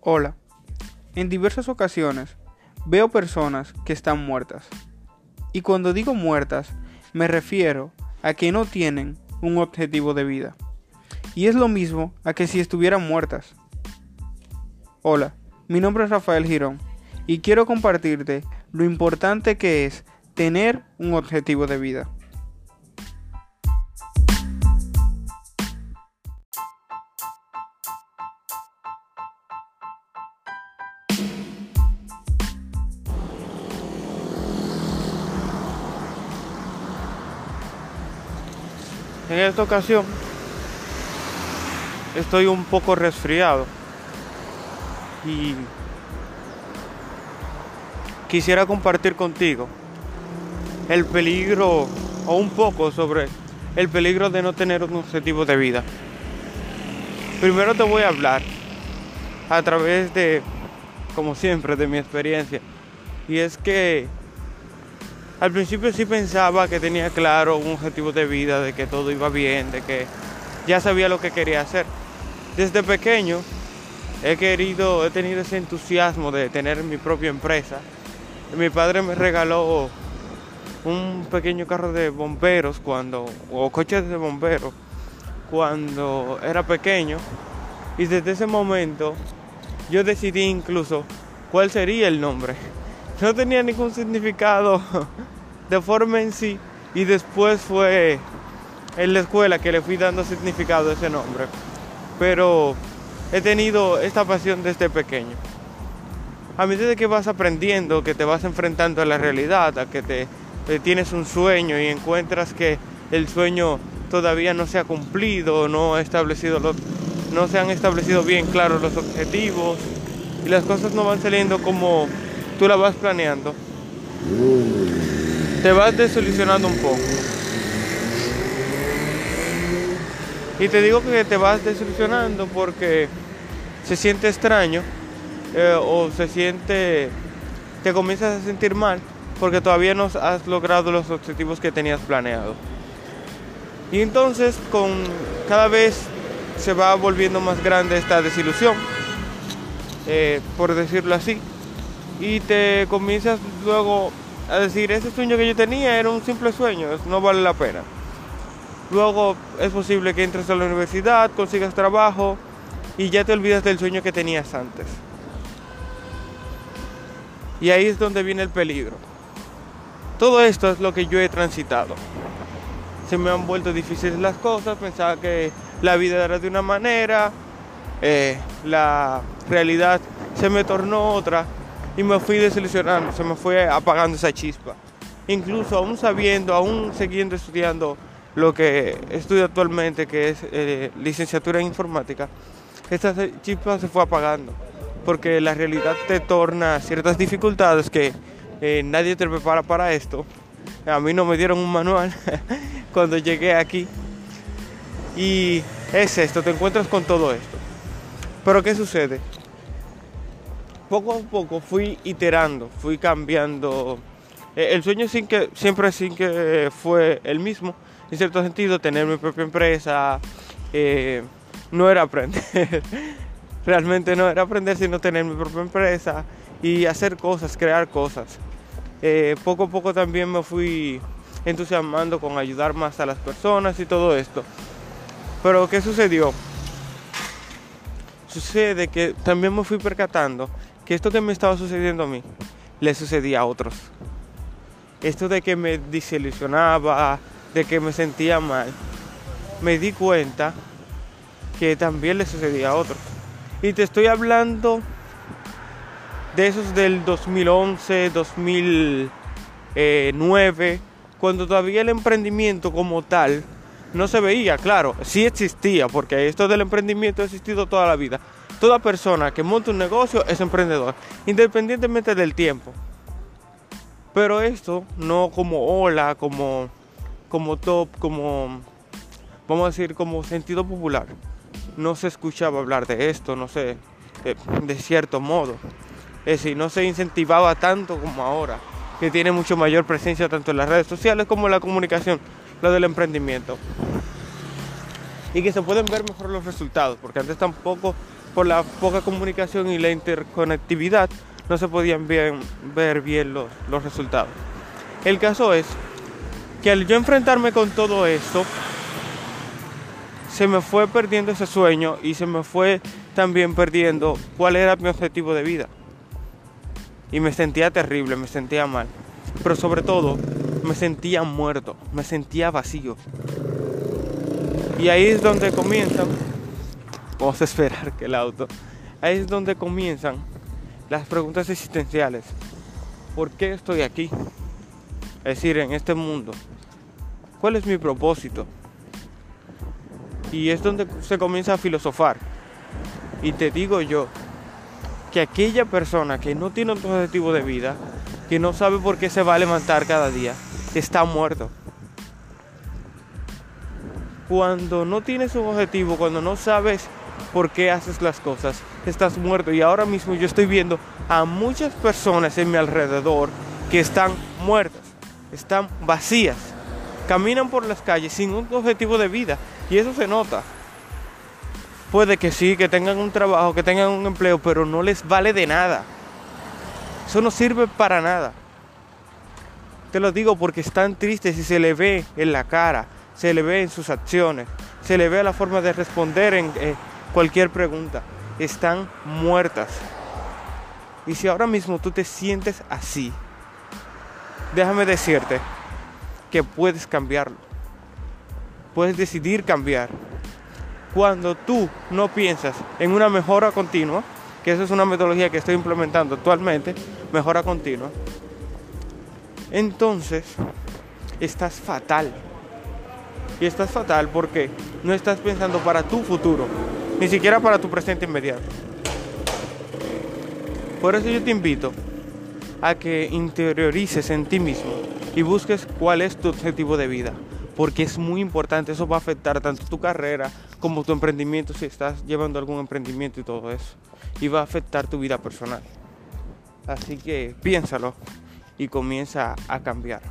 Hola. En diversas ocasiones veo personas que están muertas. Y cuando digo muertas, me refiero a que no tienen un objetivo de vida. Y es lo mismo a que si estuvieran muertas. Hola, mi nombre es Rafael Girón y quiero compartirte lo importante que es tener un objetivo de vida. En esta ocasión estoy un poco resfriado y quisiera compartir contigo el peligro o un poco sobre el peligro de no tener un objetivo de vida. Primero te voy a hablar a través de, como siempre, de mi experiencia. Y es que al principio sí pensaba que tenía claro un objetivo de vida, de que todo iba bien, de que ya sabía lo que quería hacer. Desde pequeño he querido, he tenido ese entusiasmo de tener mi propia empresa. Mi padre me regaló un pequeño carro de bomberos cuando, o coches de bomberos, cuando era pequeño. Y desde ese momento yo decidí incluso cuál sería el nombre no tenía ningún significado de forma en sí y después fue en la escuela que le fui dando significado a ese nombre. Pero he tenido esta pasión desde pequeño. A medida que vas aprendiendo, que te vas enfrentando a la realidad, a que te, tienes un sueño y encuentras que el sueño todavía no se ha cumplido, no, ha establecido no se han establecido bien claros los objetivos y las cosas no van saliendo como tú la vas planeando, te vas desilusionando un poco. Y te digo que te vas desilusionando porque se siente extraño eh, o se siente, te comienzas a sentir mal porque todavía no has logrado los objetivos que tenías planeado. Y entonces con cada vez se va volviendo más grande esta desilusión, eh, por decirlo así y te comienzas luego a decir, ese sueño que yo tenía era un simple sueño, no vale la pena. Luego es posible que entres a la universidad, consigas trabajo y ya te olvidas del sueño que tenías antes. Y ahí es donde viene el peligro. Todo esto es lo que yo he transitado. Se me han vuelto difíciles las cosas, pensaba que la vida era de una manera, eh, la realidad se me tornó otra y me fui desilusionando, se me fue apagando esa chispa. Incluso aún sabiendo, aún siguiendo estudiando lo que estudio actualmente, que es eh, licenciatura en informática, esta chispa se fue apagando, porque la realidad te torna ciertas dificultades que eh, nadie te prepara para esto. A mí no me dieron un manual cuando llegué aquí. Y es esto, te encuentras con todo esto. Pero ¿qué sucede? Poco a poco fui iterando, fui cambiando. Eh, el sueño sin que, siempre sin que fue el mismo, en cierto sentido, tener mi propia empresa, eh, no era aprender, realmente no era aprender, sino tener mi propia empresa y hacer cosas, crear cosas. Eh, poco a poco también me fui entusiasmando con ayudar más a las personas y todo esto. Pero ¿qué sucedió? Sucede que también me fui percatando que esto que me estaba sucediendo a mí le sucedía a otros. Esto de que me desilusionaba, de que me sentía mal, me di cuenta que también le sucedía a otros. Y te estoy hablando de esos del 2011, 2009, cuando todavía el emprendimiento como tal no se veía, claro, sí existía, porque esto del emprendimiento ha existido toda la vida, Toda persona que monta un negocio es emprendedor, independientemente del tiempo. Pero esto no como ola, como, como top, como, vamos a decir, como sentido popular. No se escuchaba hablar de esto, no sé, de, de cierto modo. Es decir, no se incentivaba tanto como ahora, que tiene mucho mayor presencia tanto en las redes sociales como en la comunicación, lo del emprendimiento. Y que se pueden ver mejor los resultados, porque antes tampoco por la poca comunicación y la interconectividad no se podían ver bien los, los resultados. El caso es que al yo enfrentarme con todo esto, se me fue perdiendo ese sueño y se me fue también perdiendo cuál era mi objetivo de vida. Y me sentía terrible, me sentía mal. Pero sobre todo, me sentía muerto, me sentía vacío. Y ahí es donde comienzan, vamos a esperar que el auto, ahí es donde comienzan las preguntas existenciales. ¿Por qué estoy aquí? Es decir, en este mundo. ¿Cuál es mi propósito? Y es donde se comienza a filosofar. Y te digo yo que aquella persona que no tiene un objetivo de vida, que no sabe por qué se va a levantar cada día, está muerto. Cuando no tienes un objetivo, cuando no sabes por qué haces las cosas, estás muerto. Y ahora mismo yo estoy viendo a muchas personas en mi alrededor que están muertas, están vacías, caminan por las calles sin un objetivo de vida. Y eso se nota. Puede que sí, que tengan un trabajo, que tengan un empleo, pero no les vale de nada. Eso no sirve para nada. Te lo digo porque están tristes y se le ve en la cara, se le ve en sus acciones, se le ve la forma de responder en eh, cualquier pregunta. Están muertas. Y si ahora mismo tú te sientes así, déjame decirte que puedes cambiarlo. Puedes decidir cambiar. Cuando tú no piensas en una mejora continua, que esa es una metodología que estoy implementando actualmente, mejora continua, entonces estás fatal. Y estás fatal porque no estás pensando para tu futuro, ni siquiera para tu presente inmediato. Por eso yo te invito a que interiorices en ti mismo y busques cuál es tu objetivo de vida, porque es muy importante, eso va a afectar tanto tu carrera como tu emprendimiento si estás llevando algún emprendimiento y todo eso, y va a afectar tu vida personal. Así que piénsalo y comienza a cambiar.